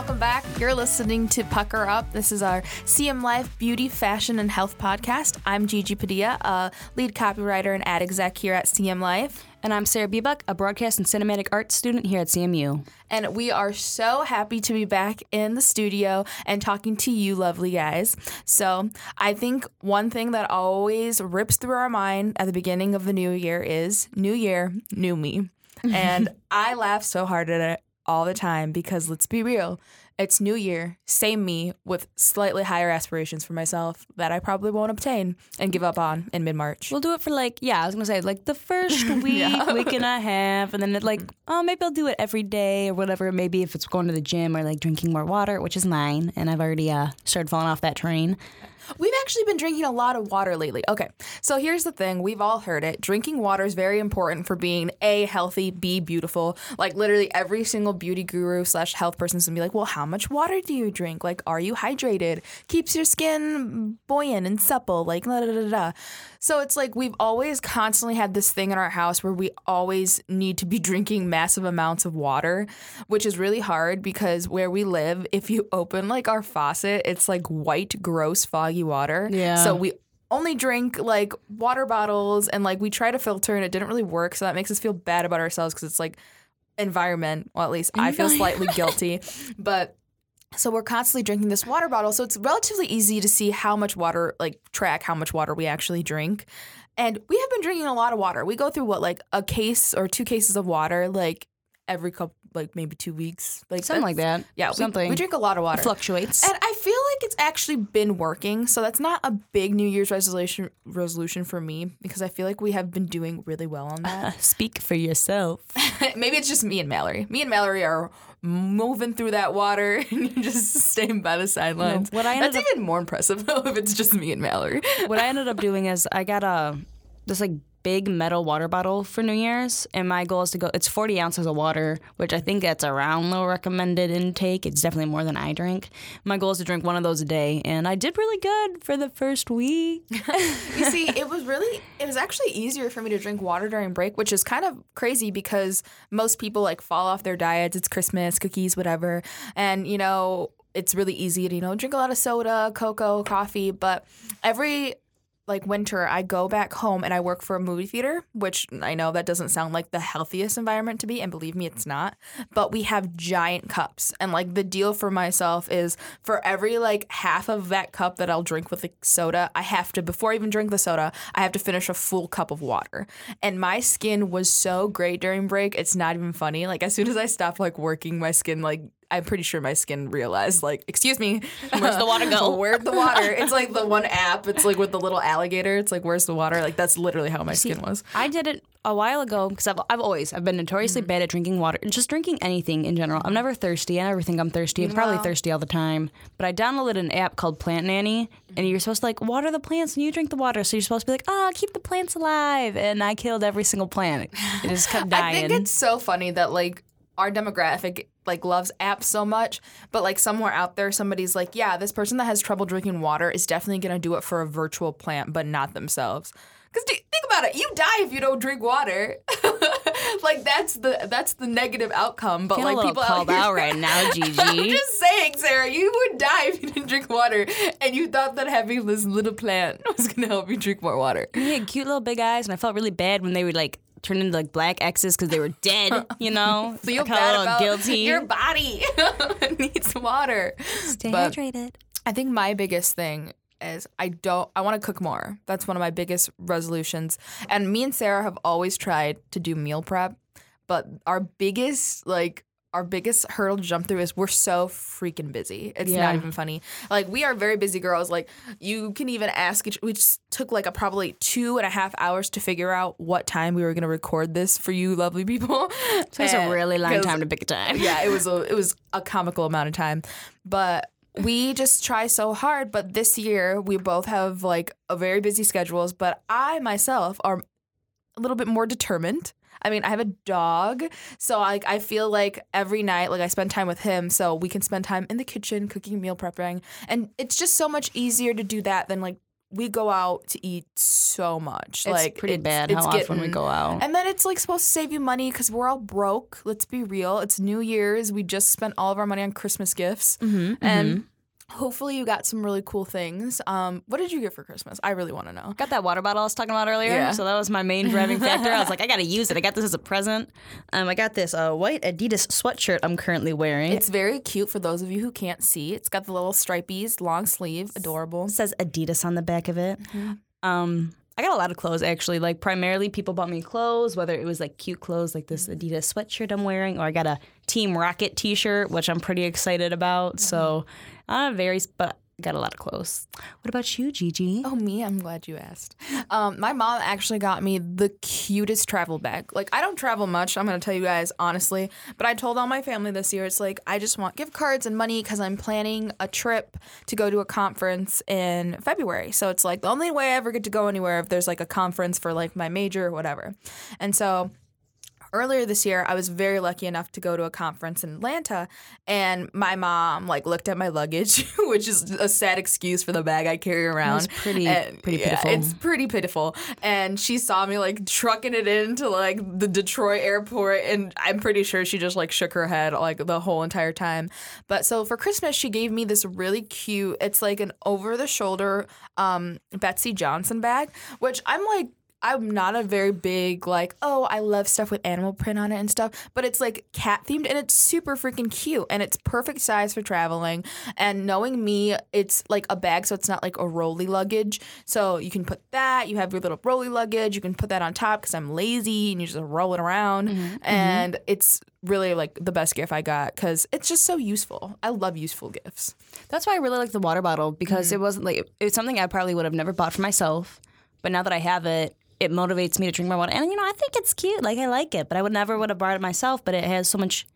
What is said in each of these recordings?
welcome back. You're listening to Pucker Up. This is our CM Life Beauty, Fashion, and Health podcast. I'm Gigi Padilla, a lead copywriter and ad exec here at CM Life. And I'm Sarah Biebuck, a broadcast and cinematic arts student here at CMU. And we are so happy to be back in the studio and talking to you, lovely guys. So, I think one thing that always rips through our mind at the beginning of the new year is New Year, New Me. And I laugh so hard at it all the time because let's be real, it's New Year, same me with slightly higher aspirations for myself that I probably won't obtain and give up on in mid March. We'll do it for like, yeah, I was gonna say like the first week, Yeah. week and a half, and then it like, oh, maybe I'll do it every day or whatever. Maybe if it's going to the gym or like drinking more water, which is mine, and I've already uh, started falling off that train. We've actually been drinking a lot of water lately. Okay, so here's the thing we've all heard it. Drinking water is very important for being A, healthy, B, beautiful. Like, literally, every single beauty guru slash health person's gonna be like, well, how much water do you drink? Like, are you hydrated? Keeps your skin buoyant and supple. Like, da da da da. So it's like we've always constantly had this thing in our house where we always need to be drinking massive amounts of water, which is really hard because where we live, if you open like our faucet, it's like white, gross, foggy water. Yeah. So we only drink like water bottles and like we try to filter and it didn't really work. So that makes us feel bad about ourselves because it's like environment. Well, at least I feel slightly guilty. But so we're constantly drinking this water bottle. So it's relatively easy to see how much water, like track how much water we actually drink. And we have been drinking a lot of water. We go through what, like a case or two cases of water, like every couple, like maybe two weeks, like Something like that. Yeah, we- something. We, drink a lot of water. It fluctuates. And I feel like it's actually been working. So that's not a big New Year's resolution resolution for me because I feel like we have been doing really well on that. Speak for yourself. Maybe it's just me and Mallory. Me and Mallory are moving through that water and you're just staying by the sidelines. No, what I ended That's even more impressive though if it's just me and Mallory. what I ended up doing is I got a this like big metal water bottle for New Year's, and my goal is to go. It's 40 ounces of water, which I think that's around the recommended intake. It's definitely more than I drink. My goal is to drink one of those a day, and I did really good for the first week. You see, it was really it was actually easier for me to drink water during break, which is kind of crazy because most people like fall off their diets. It's Christmas, cookies, whatever. And you know, it's really easy to, you know, drink a lot of soda, cocoa, coffee, but every like winter, I go back home and I work for a movie theater, which I know that doesn't sound like the healthiest environment to be, and believe me, it's not. But we have giant cups, and like the deal for myself is for every like half of that cup that I'll drink with like soda, I have to before I even drink the soda, I have to finish a full cup of water. And my skin was so great during break, it's not even funny. Like as soon as I stopped like working, my skin like I'm pretty sure my skin realized, like, excuse me, Where's the water go? Where'd the water? It's like the one app. It's like with the little alligator. It's like, where's the water? Like that's literally how my skin was. I did it a while ago because I've, I've always I've been notoriously mm-hmm. bad at drinking water, and just drinking anything in general. I'm never thirsty. I never think I'm thirsty. I'm probably thirsty all the time. But I downloaded an app called Plant Nanny, and you're supposed to like water the plants and you drink the water. So you're supposed to be like, oh, keep the plants alive. And I killed every single plant. It just kept dying. I think it's so funny that like our demographic like loves apps so much, but like somewhere out there, somebody's like, yeah, this person that has trouble drinking water is definitely gonna do it for a virtual plant, but not themselves. Because think about it, you die if you don't drink water. like that's the that's the negative outcome. But like people called out, out right now, I'm just saying, Sarah, you would die if you didn't drink water, and you thought that having this little plant was gonna help you drink more water. He had cute little big eyes, and I felt really bad when they would like turn into like black X's because they were dead. You know, Feel I felt bad a little about guilty. your body needs water. Stay but- hydrated. I think my biggest thing is I don't I want to cook more. That's one of my biggest resolutions. And me and Sarah have always tried to do meal prep, but our biggest like our biggest hurdle to jump through is we're so freaking busy. It's Yeah. not even funny. Like we are very busy girls. Like you can even ask. Each, we just took like a probably two and a half hours to figure out what time we were gonna record this for you, lovely people. It was a really long time to pick a time. yeah, it was a it was a comical amount of time, but we just try so hard. But this year, we both have like a very busy schedules. But I myself are a little bit more determined. I mean, I have a dog, so like I feel like every night, like I spend time with him, so we can spend time in the kitchen cooking, meal prepping, and it's just so much easier to do that than like we go out to eat so much. It's like pretty bad it's how often we go out. And then it's like supposed to save you money because we're all broke. Let's be real. It's New Year's. We just spent all of our money on Christmas gifts, Mm-hmm, and hopefully you got some really cool things. Um, what did you get for Christmas? I really want to know. Got that water bottle I was talking about earlier. Yeah. So that was my main driving factor. I was like, I gotta use it. I got this as a present. Um, I got this uh, white Adidas sweatshirt I'm currently wearing. It's very cute for those of you who can't see. It's got the little stripies, long sleeve, adorable. It says Adidas on the back of it. Um, I got a lot of clothes actually. Like primarily, people bought me clothes, whether it was like cute clothes like this Adidas sweatshirt I'm wearing, or I got a Team Rocket T-shirt, which I'm pretty excited about. So, uh, varies, but I got a lot of clothes. What about you, Gigi? Oh, me? I'm glad you asked. Um, my mom actually got me the cutest travel bag. Like, I don't travel much, I'm going to tell you guys honestly, but I told all my family this year, it's like, I just want gift cards and money because I'm planning a trip to go to a conference in February. So it's like the only way I ever get to go anywhere if there's like a conference for like my major or whatever. And so earlier this year i was very lucky enough to go to a conference in atlanta and my mom like looked at my luggage which is a sad excuse for the bag i carry around. It's pretty- And, pretty yeah, pitiful. it's pretty pitiful. And she saw me like trucking it into like the detroit airport and i'm pretty sure she just like shook her head like the whole entire time. But so for christmas she gave me this really cute it's like an over the shoulder um betsey johnson bag which i'm like I'm not a very big like, oh, I love stuff with animal print on it and stuff, but it's like cat themed and it's super freaking cute and it's perfect size for traveling. And knowing me, it's like a bag, so it's not like a rolly luggage. So you can put that, you have your little rolly luggage, you can put that on top because I'm lazy and you just roll it around. Mm-hmm, mm-hmm. And it's really like the best gift I got because it's just so useful. I love useful gifts. That's why I really like the water bottle because mm-hmm. it wasn't like it's something I probably would have never bought for myself, but now that I have it, it motivates me to drink more water. And you know, I think it's cute. Like I like it, but I would never would have bought it myself. But it has so much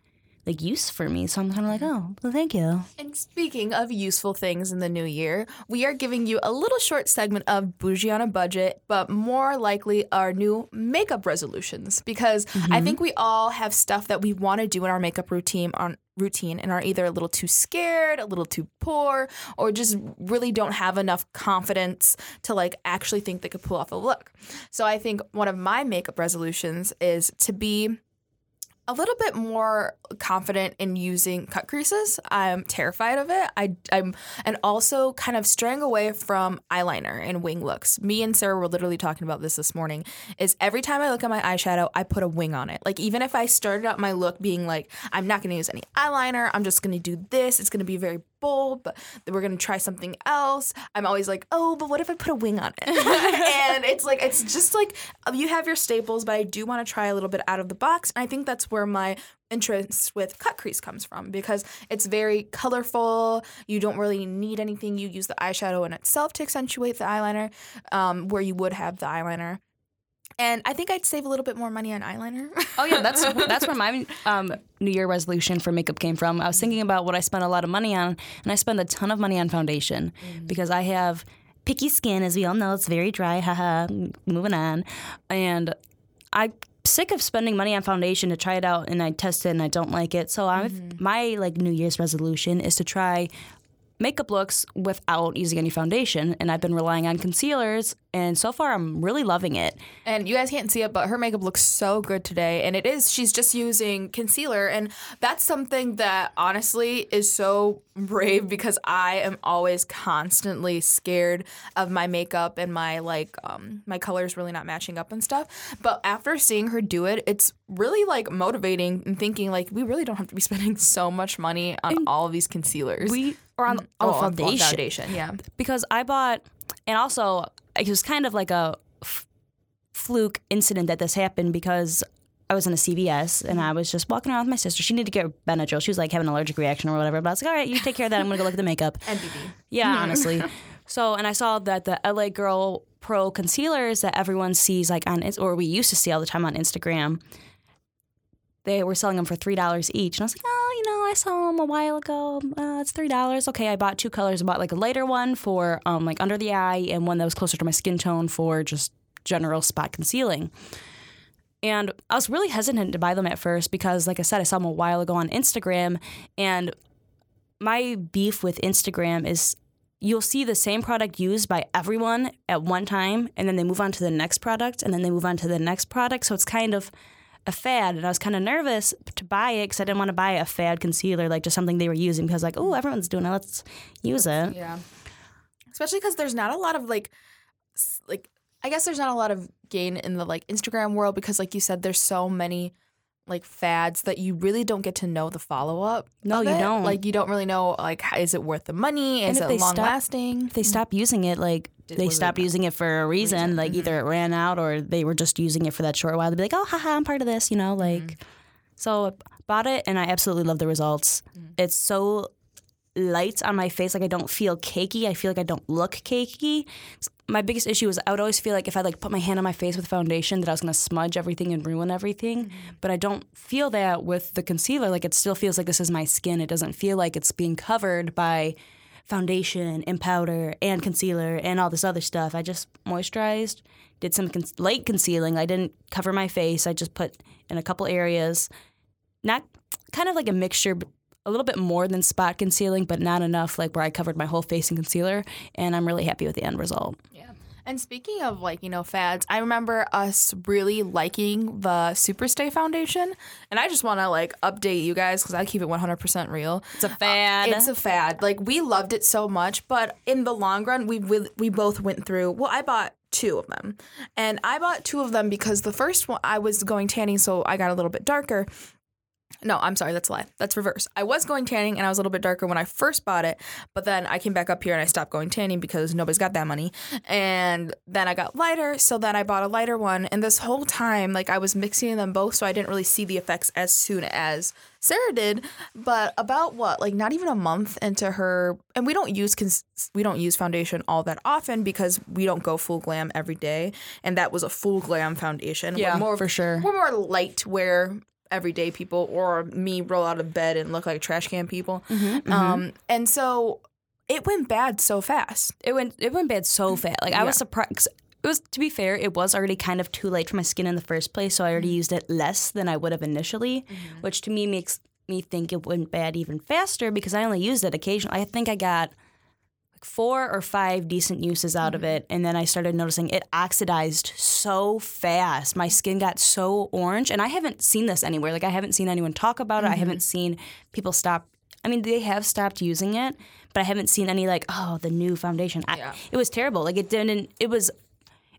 like use for me, so I'm kind of like, mm-hmm. oh, well, thank you. And speaking of useful things in the new year, we are giving you a little short segment of Bougie on a Budget, but more likely our new makeup resolutions because I mm-hmm. think we all have stuff that we want to do in our makeup routine on routine and are either a little too scared, a little too poor, or just really don't have enough confidence to like actually think they could pull off a look. So I think one of my makeup resolutions is to be a little bit more confident in using cut creases. I'm terrified of it. I, I'm and also kind of straying away from eyeliner and wing looks. Me and Sarah were literally talking about this this morning. Is every time I look at my eyeshadow, I put a wing on it. Like even if I started out my look being like, I'm not going to use any eyeliner. I'm just going to do this. It's going to be very but we're going to try something else. I'm always like, oh, but what if I put a wing on it? and it's like it's just like you have your staples, but I do want to try a little bit out of the box. And I think that's where my interest with cut crease comes from because it's very colorful. You don't really need anything. You use the eyeshadow in itself to accentuate the eyeliner, um, where you would have the eyeliner. And I think I'd save a little bit more money on eyeliner. Oh yeah, that's that's where my um, New Year resolution for makeup came from. I was thinking about what I spent a lot of money on, and I spend a ton of money on foundation because I have picky skin, as we all know. It's very dry. Haha. Moving on, and I'm sick of spending money on foundation to try it out, and I test it and I don't like it. So I've my like New Year's resolution is to try makeup looks without using any foundation, and I've been relying on concealers, and so far I'm really loving it. And you guys can't see it, but her makeup looks so good today. And it is, she's just using concealer. And that's something that honestly is so brave because I am always constantly scared of my makeup and my like, um, my colors really not matching up and stuff. But after seeing her do it, it's really like motivating and thinking like, we really don't have to be spending so much money on all of these concealers. We or on, Oh, on on foundation. foundation, yeah. because I bought, and also it was kind of like a f- fluke incident that this happened because I was in a CVS and I was just walking around with my sister. She needed to get Benadryl. She was like having an allergic reaction or whatever. But I was like, all right, you take care of that. I'm gonna go look at the makeup. NBD. Yeah, honestly. So, and I saw that the LA Girl Pro concealers that everyone sees like on, or we used to see all the time on Instagram, they were selling them for three dollars each, and I was like, oh, you know, I saw them a while ago. Uh, it's three dollars. Okay, I bought two colors. I bought like a lighter one for um like under the eye, and one that was closer to my skin tone for just general spot concealing. And I was really hesitant to buy them at first because, like I said, I saw them a while ago on Instagram, and my beef with Instagram is you'll see the same product used by everyone at one time, and then they move on to the next product, and then they move on to the next product. So it's kind of a fad, and I was kind of nervous to buy it because I didn't want to buy a fad concealer, like just something they were using. Because like, oh, everyone's doing it, let's use it. Yeah. Especially because there's not a lot of like, like I guess there's not a lot of gain in the like Instagram world because like you said, there's so many like fads that you really don't get to know the follow up. No, you don't. Like you don't really know like how, is it worth the money? Is it they long stop- lasting? If they stop using it, like Did- they was it stopped using it for a reason, like either it mm-hmm. ran out or they were just using it for that short while. They'd be like, "Oh, haha, I'm part of this," you know, like. Mm-hmm. So bought it, and I absolutely love the results. Mm-hmm. It's so light on my face, like I don't feel cakey. I feel like I don't look cakey. My biggest issue is I would always feel like if I like put my hand on my face with foundation, that I was gonna smudge everything and ruin everything. Mm-hmm. But I don't feel that with the concealer. Like it still feels like this is my skin. It doesn't feel like it's being covered by foundation and powder and concealer and all this other stuff. I just moisturized, did some con- light concealing. I didn't cover my face. I just put in a couple areas, not kind of like a mixture, a little bit more than spot concealing, but not enough like where I covered my whole face in concealer. And I'm really happy with the end result. Yeah. And speaking of like, you know, fads, I remember us really liking the Superstay foundation. And I just want to like update you guys because I keep it 100% real. It's a uh, fad. It's a fad. Like we loved it so much, but in the long run, we we, we both went through. Well, I bought two of them, and I bought two of them because the first one I was going tanning, so I got a little bit darker. No, I'm sorry, that's a lie. That's reverse. I was going tanning and I was a little bit darker when I first bought it, but then I came back up here and I stopped going tanning because nobody's got that money. And then I got lighter, so then I bought a lighter one. And this whole time, like I was mixing them both, so I didn't really see the effects as soon as Sarah did. But about what, like not even a month into her, and we don't use cons- we don't use foundation all that often because we don't go full glam every day, and that was a full glam foundation. Yeah, We're more for sure. we're more light wear everyday people or me roll out of bed and look like trash can people Mm-hmm, um and so it went bad so fast It went it went bad so fast. Like I was surprised. It was to be fair, it was already kind of too late for my skin in the first place, so I already used it less than I would have initially, which to me makes me think it went bad even faster because I only used it occasionally. I think I got like four or five decent uses out of it, and then I started noticing it oxidized so fast. My skin got so orange, and I haven't seen this anywhere. Like I haven't seen anyone talk about it. I haven't mm-hmm. seen people stop. I mean, they have stopped using it, but I haven't seen any like, oh, the new foundation. I, Yeah. It was terrible. Like it didn't. It was.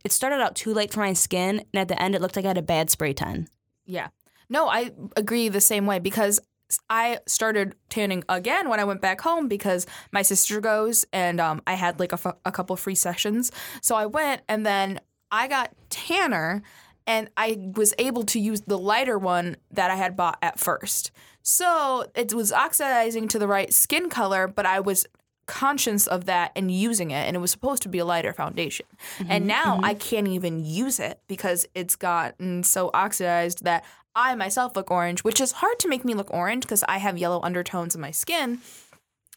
It started out too late for my skin, and at the end, it looked like I had a bad spray tan. yeah no i agree the same way because I started tanning again when I went back home because my sister goes and um, I had like a, f- a couple free sessions. So I went and then I got tanner and I was able to use the lighter one that I had bought at first. So it was oxidizing to the right skin color, but I was conscious of that and using it and it was supposed to be a lighter foundation. and now I can't even use it because it's gotten so oxidized that I myself look orange, which is hard to make me look orange because I have yellow undertones in my skin.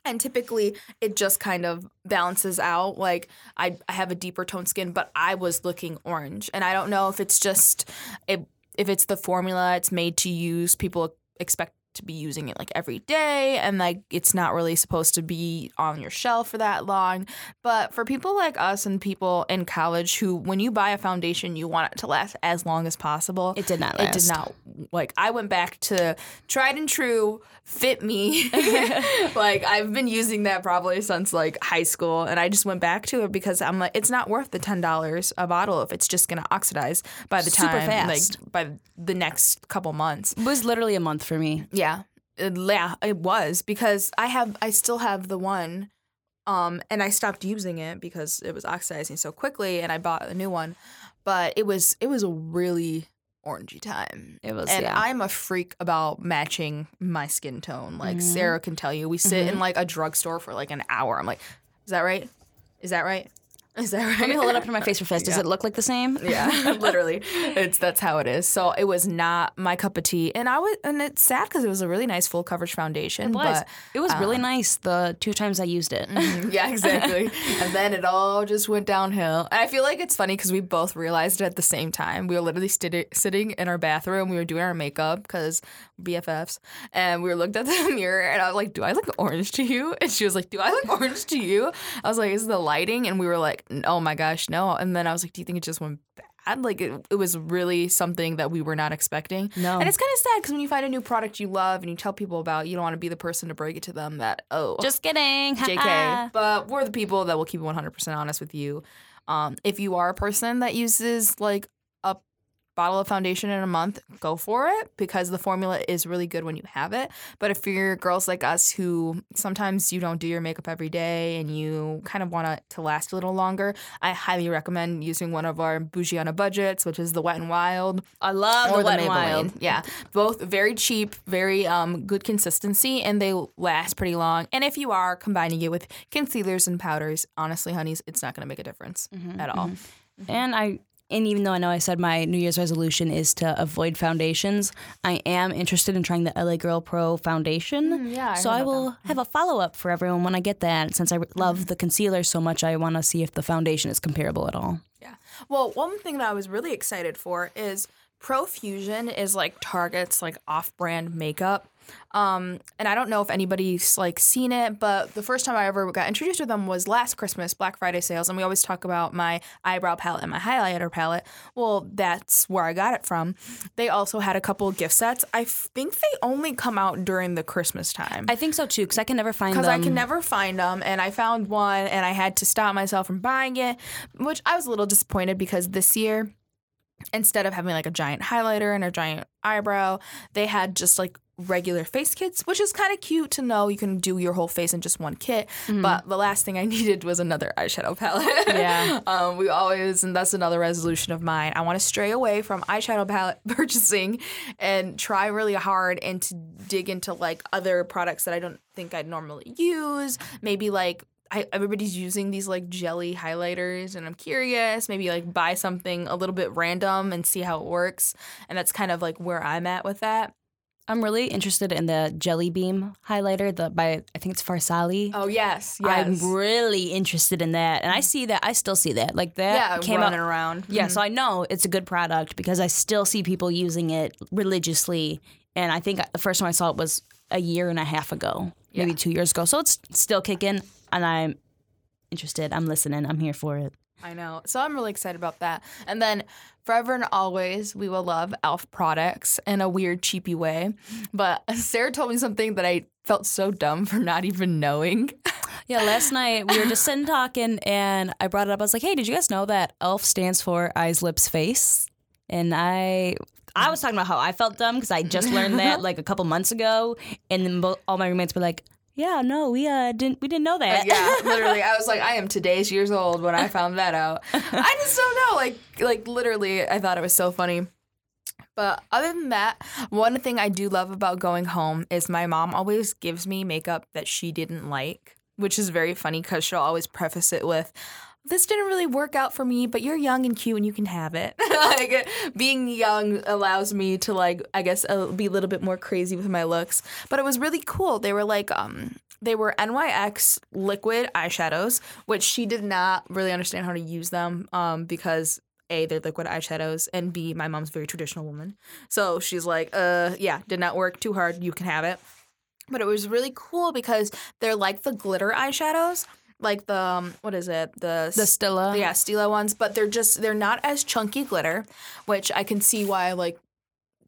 And typically it just kind of balances out. Like I, I have a deeper toned skin, but I was looking orange. And I don't know if it's just if, if it's the formula it's made to use, people expect to be using it like every day and like it's not really supposed to be on your shelf for that long. But for people like us and people in college who when you buy a foundation you want it to last as long as possible. It did not last. It did not like I went back to tried and true fit me. like I've been using that probably since like high school and I just went back to it because I'm like it's not worth the $10 a bottle if it's just going to oxidize by the Super time fast. like by the next couple months. It was literally a month for me. Yeah. Uh, Yeah, it was because I have I still have the one um and I stopped using it because it was oxidizing so quickly and I bought a new one. But it was it was a really orangey time. It was, and yeah. I'm a freak about matching my skin tone. Like Mm-hmm. Sarah can tell you. We sit in like a drugstore for like an hour. I'm like, is that right? Is that right? Is that right? Let me hold it up to my face for face. Does Yeah. it look like the same? Yeah, literally, it's that's how it is. So it was not my cup of tea, and I was, and it's sad because it was a really nice full coverage foundation. It was. But it was really um, nice the two times I used it. yeah, exactly. and then it all just went downhill. And I feel like it's funny because we both realized it at the same time. We were literally sti- sitting in our bathroom. We were doing our makeup because BFFs, and we were looked at the mirror, and I was like, "Do I look orange to you?" And she was like, "Do I look orange to you?" I was like, "Is the lighting?" And we were like, "Oh my gosh, no!" And then I was like, "Do you think it just went?" bad? Like it, it was really something that we were not expecting. No. And it's kind of sad because when you find a new product you love and you tell people about, you don't want to be the person to break it to them that, oh, Just kidding. JK. but we're the people that will keep it 100% honest with you. Um, if you are a person that uses like bottle of foundation in a month, go for it because the formula is really good when you have it. But if you're girls like us who sometimes you don't do your makeup every day and you kind of want it to last a little longer, I highly recommend using one of our Bougie on a Budgets, which is the Wet and Wild I love or the Wet n Maybelline. Wild. Yeah, both very cheap, very um, good consistency, and they last pretty long. And if you are combining it with concealers and powders, honestly, honeys, it's not going to make a difference Mm-hmm, at all. And I and even though I know I said my New Year's resolution is to avoid foundations, I am interested in trying the LA Girl Pro foundation. Mm, yeah, I so I about will have a follow up for everyone when I get that. Since I love the concealer so much, I want to see if the foundation is comparable at all. Yeah. Well, one thing that I was really excited for is Profusion is like Target's like off-brand makeup. Um, and I don't know if anybody's like seen it, but the first time I ever got introduced to them was last Christmas, Black Friday sales, and we always talk about my eyebrow palette and my highlighter palette. Well, that's where I got it from. They also had a couple gift sets. I think they only come out during the Christmas time I think so too, because I can never find them. because I can never find them, and I found one, and I had to stop myself from buying it, which I was a little disappointed because this year, instead of having like a giant highlighter and a giant eyebrow, they had just like regular face kits, which is kind of cute to know you can do your whole face in just one kit. But the last thing I needed was another eyeshadow palette. Yeah. um, we always, and that's another resolution of mine. I want to stray away from eyeshadow palette purchasing and try really hard and to dig into like other products that I don't think I'd normally use. Maybe like I, everybody's using these like jelly highlighters and I'm curious, maybe like buy something a little bit random and see how it works. And that's kind of like where I'm at with that. I'm really interested in the Jelly Beam highlighter, the by I think it's Farsali. Oh yes, yes. I'm really interested in that, and I see that. I still see that. Like that yeah, came out. running around. Yeah, mm-hmm. so I know it's a good product because I still see people using it religiously, and I think the first time I saw it was a year and a half ago, maybe Yeah. two years ago. So it's still kicking, and I'm interested. I'm listening. I'm here for it. I know. So I'm really excited about that. And then forever and always, we will love Elf products in a weird, cheapy way. But Sarah told me something that I felt so dumb for not even knowing. Yeah, last night we were just sitting talking, and I brought it up. I was like, "Hey, did you guys know that ELF stands for Eyes, Lips, Face?" And I. I was talking about how I felt dumb because I just learned that like a couple months ago, and then all my roommates were like, "Yeah, no, we uh didn't we didn't know that." yeah, literally. I was like, I am today's years old when I found that out. I just don't know. Like, like literally, I thought it was so funny. But other than that, one thing I do love about going home is my mom always gives me makeup that she didn't like, which is very funny because she'll always preface it with, this didn't really work out for me, but you're young and cute and you can have it. like being young allows me to like I guess uh, be a little bit more crazy with my looks. But it was really cool. They were like um they were NYX liquid eyeshadows, which she did not really understand how to use them um because a, they're liquid eyeshadows, and B, my mom's a very traditional woman. So she's like, uh, yeah, did not work too hard. You can have it. But it was really cool because they're like the glitter eyeshadows, like the um, what is it? The The Stila. yeah, Stila ones, but they're just they're not as chunky glitter, which I can see why like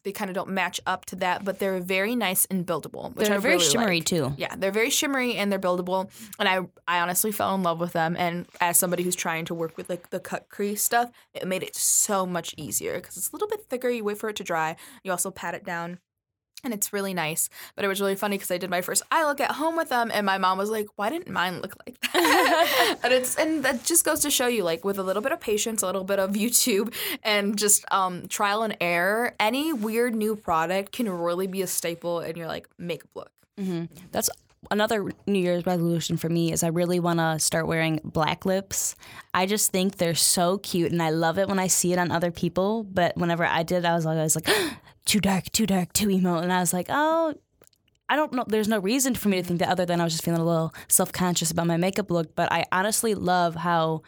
they kind of don't match up to that, but they're very nice and buildable. Which They're I very really shimmery like. too. Yeah, they're very shimmery and they're buildable, and I I honestly fell in love with them. And as somebody who's trying to work with like the cut crease stuff, it made it so much easier because it's a little bit thicker. You wait for it to dry. You also pat it down. And it's really nice, but it was really funny because I did my first eye look at home with them, and my mom was like, "Why didn't mine look like that?" and it's and that just goes to show you, like, with a little bit of patience, a little bit of YouTube, and just um, trial and error, any weird new product can really be a staple in your like makeup look. That's another New Year's resolution for me is I really want to start wearing black lips. I just think they're so cute, and I love it when I see it on other people. But whenever I did, I was always like, too dark, too dark, too emo, and I was like, oh. I don't know. There's no reason for me to think that other than I was just feeling a little self conscious about my makeup look. But I honestly love how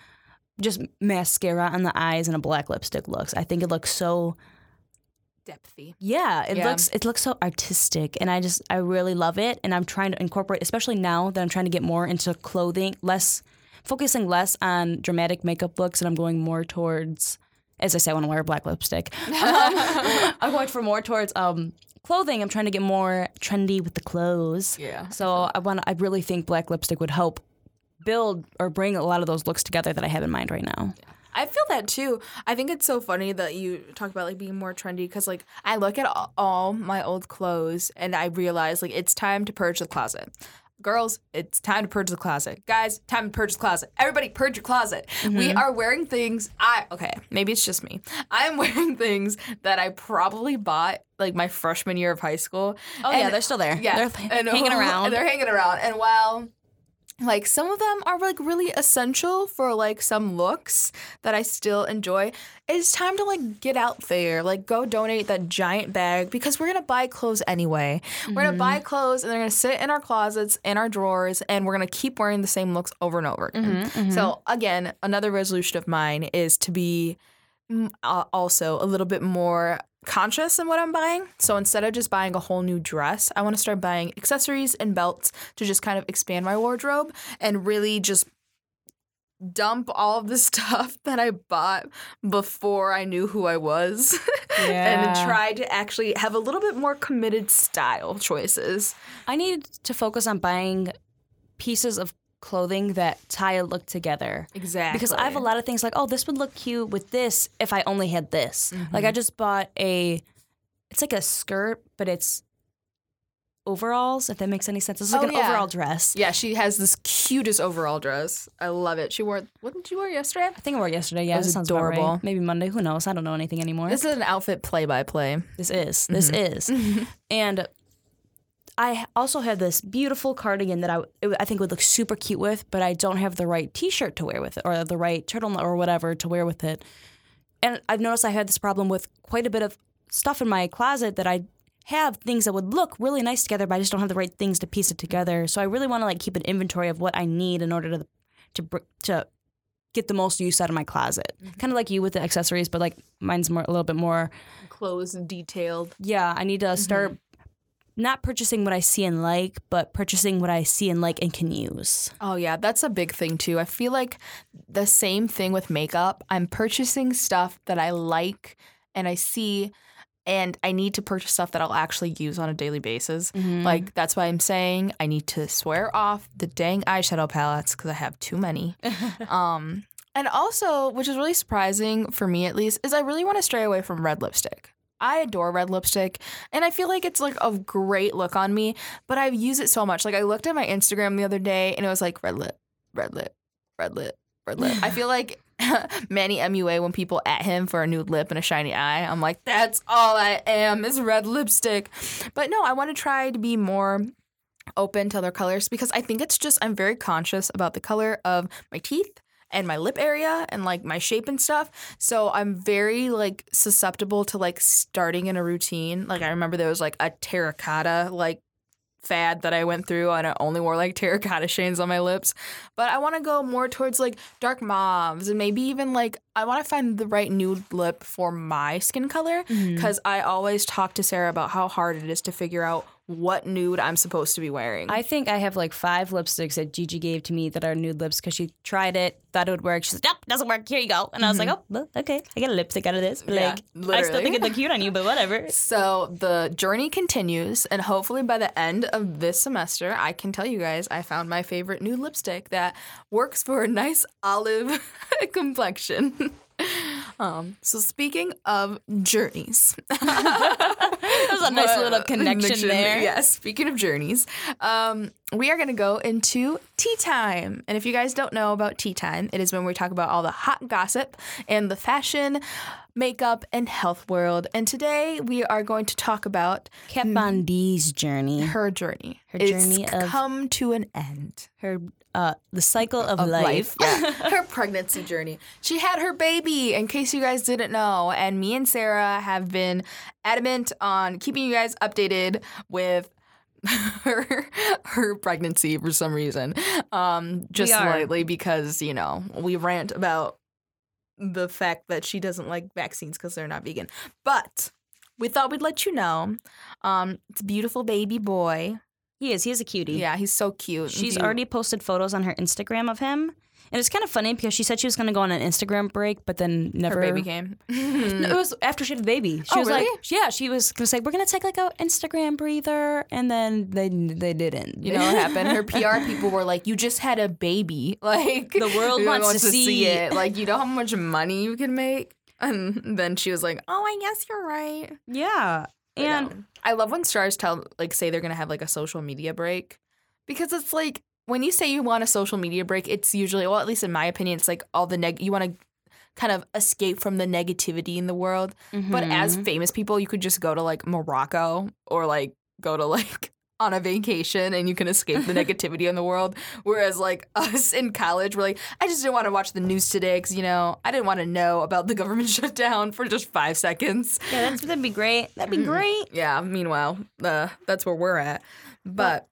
just mascara on the eyes and a black lipstick looks. I think it looks so Depthy. yeah, it Yeah. looks it looks so artistic, and I just I really love it. And I'm trying to incorporate, especially now that I'm trying to get more into clothing, less focusing less on dramatic makeup looks, and I'm going more towards, as I say, I want to wear a black lipstick. Um, I'm going for more towards um, clothing. I'm trying to get more trendy with the clothes. Yeah. So I want. I really think black lipstick would help build or bring a lot of those looks together that I have in mind right now. I feel that too. I think it's so funny that you talk about like being more trendy because like I look at all, all my old clothes and I realize like it's time to purge the closet. Girls, it's time to purge the closet. Guys, time to purge the closet. Everybody, purge your closet. We mm-hmm. are wearing things. I okay, maybe it's just me. I am wearing things that I probably bought like my freshman year of high school. Oh yeah, they're still there. Yeah, they're and- hanging around. They're hanging around, and while like some of them are like really essential for like some looks that I still enjoy. It's time to like get out there, like go donate that giant bag because we're gonna buy clothes anyway. We're gonna buy clothes and they're gonna sit in our closets, in our drawers, and we're gonna keep wearing the same looks over and over again. So again, another resolution of mine is to be mm, uh, also a little bit more conscious in what I'm buying. So instead of just buying a whole new dress, I want to start buying accessories and belts to just kind of expand my wardrobe and really just dump all of the stuff that I bought before I knew who I was and try to actually have a little bit more committed style choices. I need to focus on buying pieces of clothing that tie a look together. Exactly. Because I have a lot of things like, oh, this would look cute with this if I only had this. Like I just bought a, it's like a skirt, but it's overalls. If that makes any sense, it's like Oh, an yeah. overall dress. Yeah, she has this cutest overall dress. I love it. She wore what did you wear yesterday? I think I wore it yesterday. Yeah, it was sounds right. adorable. Maybe Monday. Who knows? I don't know anything anymore. This is an outfit play by play. This is. This Mm-hmm. is. and I also have this beautiful cardigan that I, I think would look super cute with, but I don't have the right T-shirt to wear with it, or the right turtleneck or whatever to wear with it. And I've noticed I had this problem with quite a bit of stuff in my closet that I have things that would look really nice together, but I just don't have the right things to piece it together. So I really want to like keep an inventory of what I need in order to to to get the most use out of my closet. Mm-hmm. Kind of like you with the accessories, but like mine's more a little bit more Clothes and detailed. yeah, I need to mm-hmm. start not purchasing what I see and like, but purchasing what I see and like and can use. Oh yeah, that's a big thing too. I feel like the same thing with makeup. I'm purchasing stuff that I like and I see and I need to purchase stuff that I'll actually use on a daily basis. Like that's why I'm saying I need to swear off the dang eyeshadow palettes cuz I have too many. um and also, which is really surprising for me at least, is I really want to stray away from red lipstick. I adore red lipstick and I feel like it's like a great look on me, but I've used it so much. Like I looked at my Instagram the other day and it was like red lip, red lip, red lip, red lip. I feel like Manny MUA when people at him for a nude lip and a shiny eye. I'm like, that's all I am is red lipstick. But no, I want to try to be more open to other colors because I think it's just I'm very conscious about the color of my teeth and my lip area and like my shape and stuff. So I'm very like susceptible to like starting in a routine. Like I remember there was like a terracotta like fad that I went through and I only wore like terracotta shades on my lips. But I want to go more towards like dark mauves and maybe even like I want to find the right nude lip for my skin color mm-hmm. because I always talk to Sarah about how hard it is to figure out what nude I'm supposed to be wearing. I think I have like five lipsticks that Gigi gave to me that are nude lips because she tried it, thought it would work. She's like, nope, doesn't work. Here you go. And I was like, mm-hmm. oh, well, okay. I get a lipstick out of this. But, Yeah, like, I still think it look cute on you, but whatever. So the journey continues, and hopefully by the end of this semester, I can tell you guys I found my favorite nude lipstick that works for a nice olive complexion. Um, so speaking of journeys, That was a nice little connection there. Yeah, speaking of journeys, um, we are going to go into tea time. And if you guys don't know about tea time, it is when we talk about all the hot gossip and the fashion, makeup, and health world. And today we are going to talk about Kat Von D's journey, her journey. Her It's journey of- come to an end. her uh, the cycle of, of life. Yeah, her pregnancy journey. She had her baby, in case you guys didn't know. And me and Sarah have been adamant on keeping you guys updated with her her pregnancy for some reason. Um, just slightly because you know we rant about the fact that she doesn't like vaccines because they're not vegan. But we thought we'd let you know. Um, it's a beautiful baby boy. He is. He is a cutie. Yeah, he's so cute. She's He- already posted photos on her Instagram of him. And it's kind of funny because she said she was going to go on an Instagram break, but then never. her baby came. No, it was after she had the baby. She Oh, was really? like, yeah, she was going to say, we're going to take like a Instagram breather. And then they they didn't. You know what happened? Her PR people were like, "You just had a baby. Like The world everyone wants to see." it. Like you know how much money you can make." And then she was like, "Oh, I guess you're right." Yeah. And um, I love when stars tell like say they're gonna have like a social media break because it's like when you say you want a social media break, it's usually well, at least in my opinion, it's like all the neg. You want to kind of escape from the negativity in the world. But as Mm-hmm. famous people, you could just go to like Morocco or like go to like on a vacation and you can escape the negativity in the world. Whereas like us in college, we're like, I just didn't want to watch the news today because you know I didn't want to know about the government shutdown for just five seconds. yeah, that's, that'd be great. That'd be great. Yeah. Meanwhile, uh, that's where we're at. But.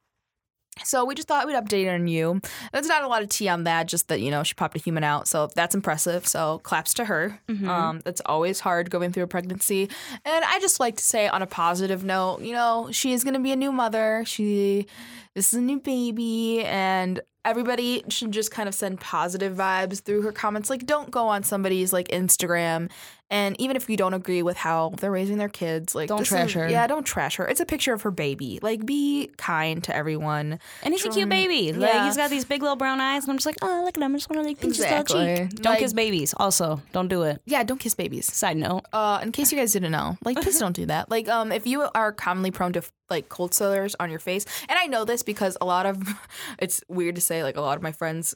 So we just thought we'd update on you. There's not a lot of tea on that, just that you know she popped a human out, so that's impressive. So claps to her. Um, that's always hard going through a pregnancy, and I just like to say on a positive note, you know, she is going to be a new mother. She, this is a new baby, and everybody should just kind of send positive vibes through her comments. Like, don't go on somebody's like Instagram, and even if you don't agree with how they're raising their kids, like Don't trash is- her. Yeah, don't trash her. It's a picture of her baby. Like, be kind to everyone. And he's a cute baby. Like yeah. he's got these big little brown eyes, and I'm just like, oh, look at him. I just want to like pinch his Exactly. little cheek. Don't Like- kiss babies. Also, don't do it. Yeah, don't kiss babies. Side note. Uh, in case you guys didn't know, like, please don't do that. Like, um, if you are commonly prone to like cold sores on your face, and I know this because a lot of, it's weird to say, like, a lot of my friends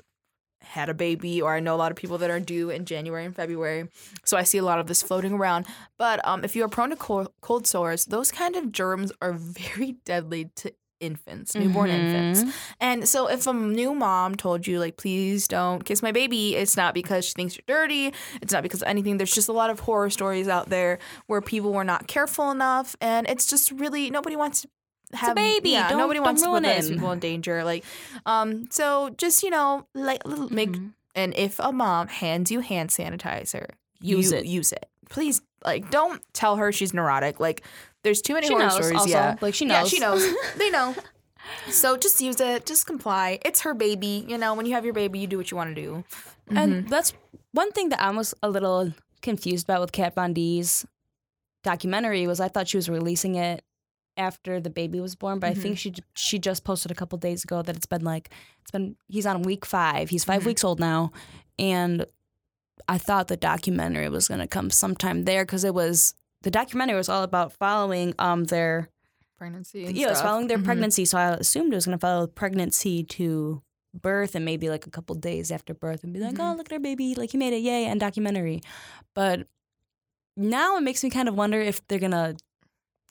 had a baby, or I know a lot of people that are due in January and February, so I see a lot of this floating around. But um, if you are prone to cold, cold sores, those kind of germs are very deadly to infants, newborn infants. And so if a new mom told you like please don't kiss my baby, it's not because she thinks you're dirty, it's not because of anything. There's just a lot of horror stories out there where people were not careful enough and it's just really nobody wants to have baby. Yeah, Don't- nobody don't wants to put those people in danger. Like um so just you know like make Mm-hmm. and if a mom hands you hand sanitizer, Use you it. Use it. Please like don't tell her she's neurotic. Like there's too many She horror knows stories. also. Yeah. Like, she knows. Yeah, she knows. they know. So just use it. Just comply. It's her baby. You know, when you have your baby, you do what you want to do. And that's one thing that I was a little confused about with Kat Von D's documentary was I thought she was releasing it after the baby was born, but I think mm-hmm. she she just posted a couple days ago that it's been like it's been he's on week five. He's 5 mm-hmm. weeks old now, and I thought the documentary was gonna come sometime there because it was the documentary was all about following um their Pregnancy. yeah, it was following their mm-hmm. pregnancy. So I assumed it was going to follow pregnancy to birth and maybe like a couple days after birth and be like, oh, look at our baby. Like, he made it. Yay. And documentary. But now it makes me kind of wonder if they're going to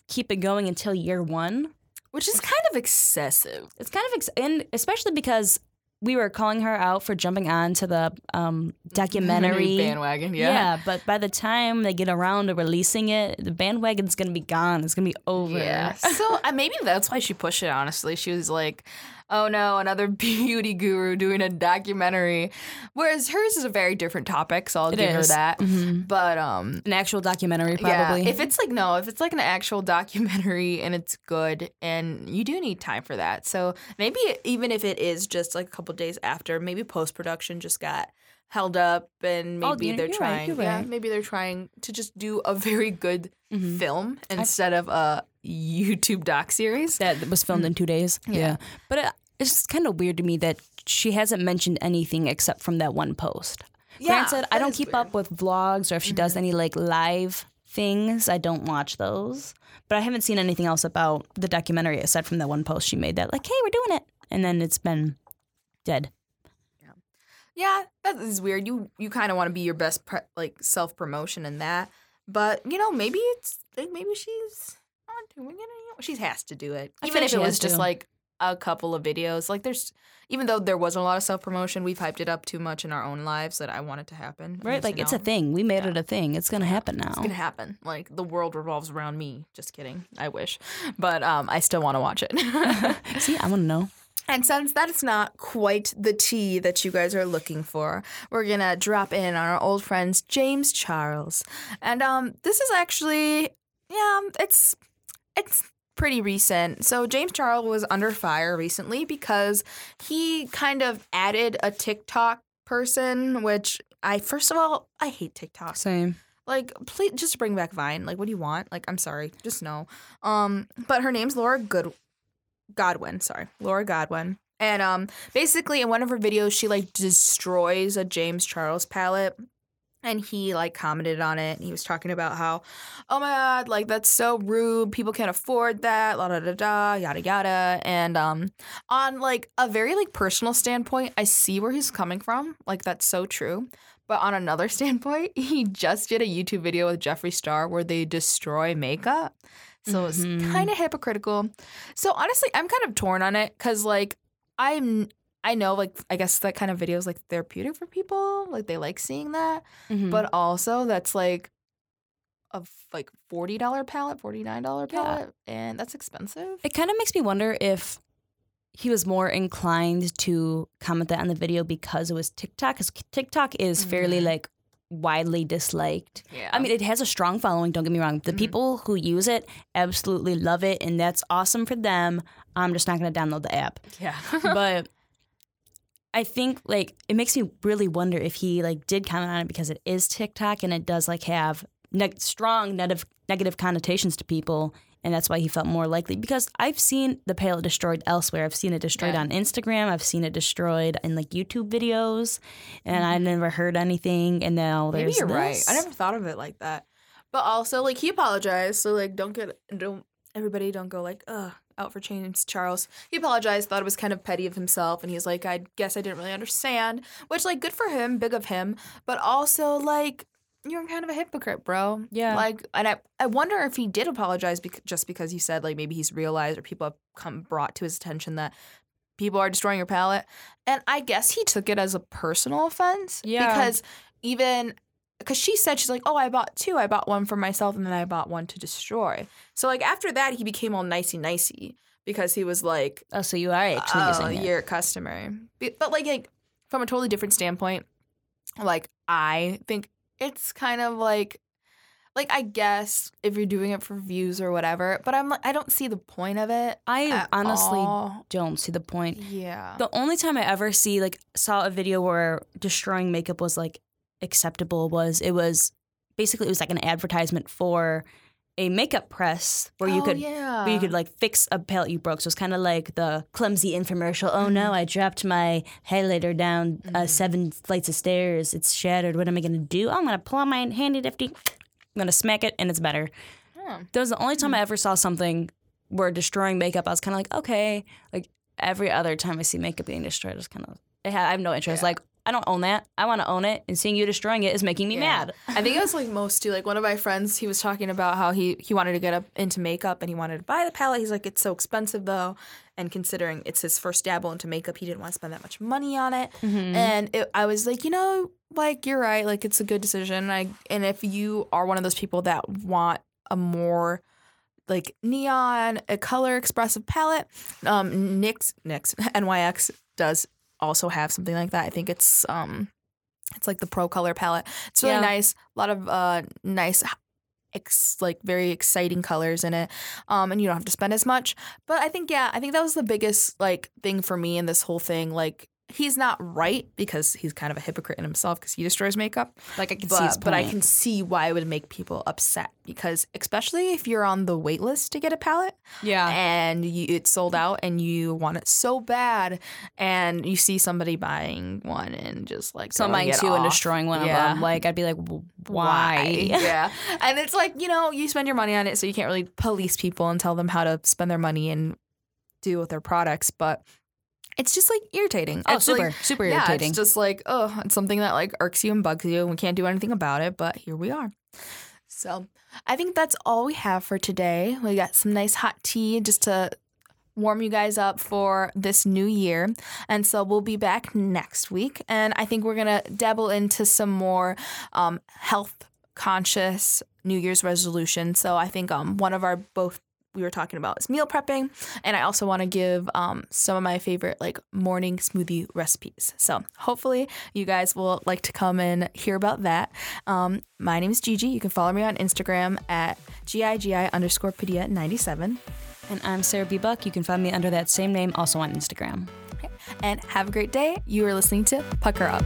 keep it going until year one. Which is kind of excessive. It's kind of, ex- and especially because we were calling her out for jumping on to the um, documentary. bandwagon. Yeah. Yeah. but by the time they get around to releasing it, the bandwagon's gonna be gone. It's gonna be over. Yeah. so uh, maybe that's why she pushed it. Honestly, she was like, "Oh no, another beauty guru doing a documentary," whereas hers is a very different topic. So I'll It give her is. Mm-hmm. that. But um, An actual documentary, probably. Yeah, if it's like no, if it's like an actual documentary and it's good, and you do need time for that. So maybe even if it is just like a couple days after, maybe post production just got held up, and Oh, maybe you're- they're right, trying. you're Yeah, right. maybe they're trying to just do a very good Mhm. film instead of a YouTube doc series. that was filmed in two days. Yeah. But it, it's kind of weird to me that she hasn't mentioned anything except from that one post. Yeah, Granted, I don't keep weird. Mm-hmm. up with vlogs or if she does any like live things. I don't watch those. But I haven't seen anything else about the documentary aside from that one post she made that like, hey, we're doing it, and then it's been dead. Yeah, that is weird. You you kind of want to be your best pre- like self promotion in that, but you know maybe it's like maybe she's not doing it. Anymore. She has to do it, I even if it was just to. like a couple of videos. Like there's even though there wasn't a lot of self promotion, we've hyped it up too much in our own lives that I want it to happen. Right? Like it's a thing. We made Yeah. it a thing. It's gonna happen now. It's gonna happen. Like the world revolves around me. Just kidding. I wish, but um, I still want to watch it. See, I want to know. And since that is not quite the tea that you guys are looking for, we're gonna drop in on our old friends James Charles. And um this is actually yeah, it's it's pretty recent. So James Charles was under fire recently because he kind of added a TikTok person, which I first of all, I hate TikTok. Same. Like, please just bring back Vine. Like, what do you want? Like, I'm sorry, just no. Um, but her name's Laura Good Godwin. Sorry, Laura Godwin. And um, basically, in one of her videos, she like destroys a James Charles palette. And he like commented on it. And he was talking about how, oh my god, like that's so rude. People can't afford that. La da da da, yada yada. And um, on like a very like personal standpoint, I see where he's coming from. Like that's so true. But on another standpoint, he just did a YouTube video with Jeffree Star where they destroy makeup. So it's Mhm. kind of hypocritical. So honestly, I'm kind of torn on it because like I'm I know like I guess that kind of video is like therapeutic for people. Like they like seeing that. Mhm. But also that's like a like forty dollar palette, forty nine dollar Yeah. palette, and that's expensive. It kind of makes me wonder if he was more inclined to comment that on the video because it was TikTok. Because TikTok is fairly Mhm. like widely disliked. Yeah, I mean, it has a strong following. Don't get me wrong. The Mhm. people who use it absolutely love it, and that's awesome for them. I'm just not going to download the app. yeah, but I think like it makes me really wonder if he like did comment on it because it is TikTok and it does like have neg- strong negative negative connotations to people, and that's why he felt more likely. Because I've seen the palette destroyed elsewhere. I've seen it destroyed Yeah. on Instagram. I've seen it destroyed in like YouTube videos, and I mm-hmm. never heard anything. And now Maybe there's you're right. I never thought of it like that. But also, like he apologized, so like don't get don't everybody don't go like ugh out for James Charles. He apologized, thought it was kind of petty of himself, and he's like, I guess I didn't really understand. Which like good for him, big of him, but also like you're kind of a hypocrite, bro. Yeah. Like, and I I wonder if he did apologize bec- just because he said like maybe he's realized or people have come brought to his attention that people are destroying your palette. And I guess he took it as a personal offense. Yeah. Because even because she said she's like, oh, I bought two. I bought one for myself and then I bought one to destroy. So like after that, he became all nicey nicey because he was like, Oh, so you are actually oh, using it. you're a customer. But, but like, like from a totally different standpoint, like I think it's kind of like. Like I guess if you're doing it for views or whatever, but I'm like I don't see the point of it. I honestly all. don't see the point. yeah. The only time I ever see like saw a video where destroying makeup was like acceptable was it was basically it was like an advertisement for a makeup press where you Oh, could yeah. where you could like fix a palette you broke. So it's kind of like the clumsy infomercial. Oh Mm-hmm. no, I dropped my highlighter down uh, seven flights of stairs. It's shattered. What am I gonna do? I'm gonna pull out my handy nifty. I'm gonna smack it and it's better. That was the only time I ever saw something where destroying makeup. I was kind of like, okay. Like every other time I see makeup being destroyed, it's kind of I I have no interest. Yeah. Like I don't own that. I want to own it, and seeing you destroying it is making me Yeah. mad. I think it was like most too. Like one of my friends, he was talking about how he he wanted to get up into makeup and he wanted to buy the palette. He's like, it's so expensive though, and considering it's his first dabble into makeup, he didn't want to spend that much money on it. Mm-hmm. And it, I was like, you know, like you're right. Like it's a good decision. I and if you are one of those people that want a more like neon, a color expressive palette, um, NYX, NYX, NYX does also have something like that. I think it's um, it's like the Pro Color palette. It's really Yeah. nice. A lot of uh, nice. Ex- like very exciting colors in it um and you don't have to spend as much but i think yeah i think that was the biggest like thing for me in this whole thing like he's not right because he's kind of a hypocrite in himself because he destroys makeup. Like I can but, see his but I can see why it would make people upset because especially if you're on the wait list to get a palette Yeah. and you, it's sold out and you want it so bad and you see somebody buying one and just like So I'm buying two and destroying one Yeah. of them. Like I'd be like, "W- why? yeah. And it's like, you know, you spend your money on it, so you can't really police people and tell them how to spend their money and do with their products. But it's just like irritating. Oh, It's super, like- super yeah, irritating. It's just like, oh, it's something that like irks you and bugs you, and we can't do anything about it. But here we are. So I think that's all we have for today. We got some nice hot tea just to warm you guys up for this new year. And so we'll be back next week. And I think we're going to dabble into some more um, health conscious New Year's resolution. So I think um, one of our both we were talking about is meal prepping. And I also want to give um, some of my favorite like morning smoothie recipes. So hopefully you guys will like to come and hear about that. Um, my name is Gigi. You can follow me on Instagram at GIGI underscore Padilla 97. and I'm Sarah B. Buck. You can find me under that same name also on Instagram. And have a great day. You are listening to Pucker Up.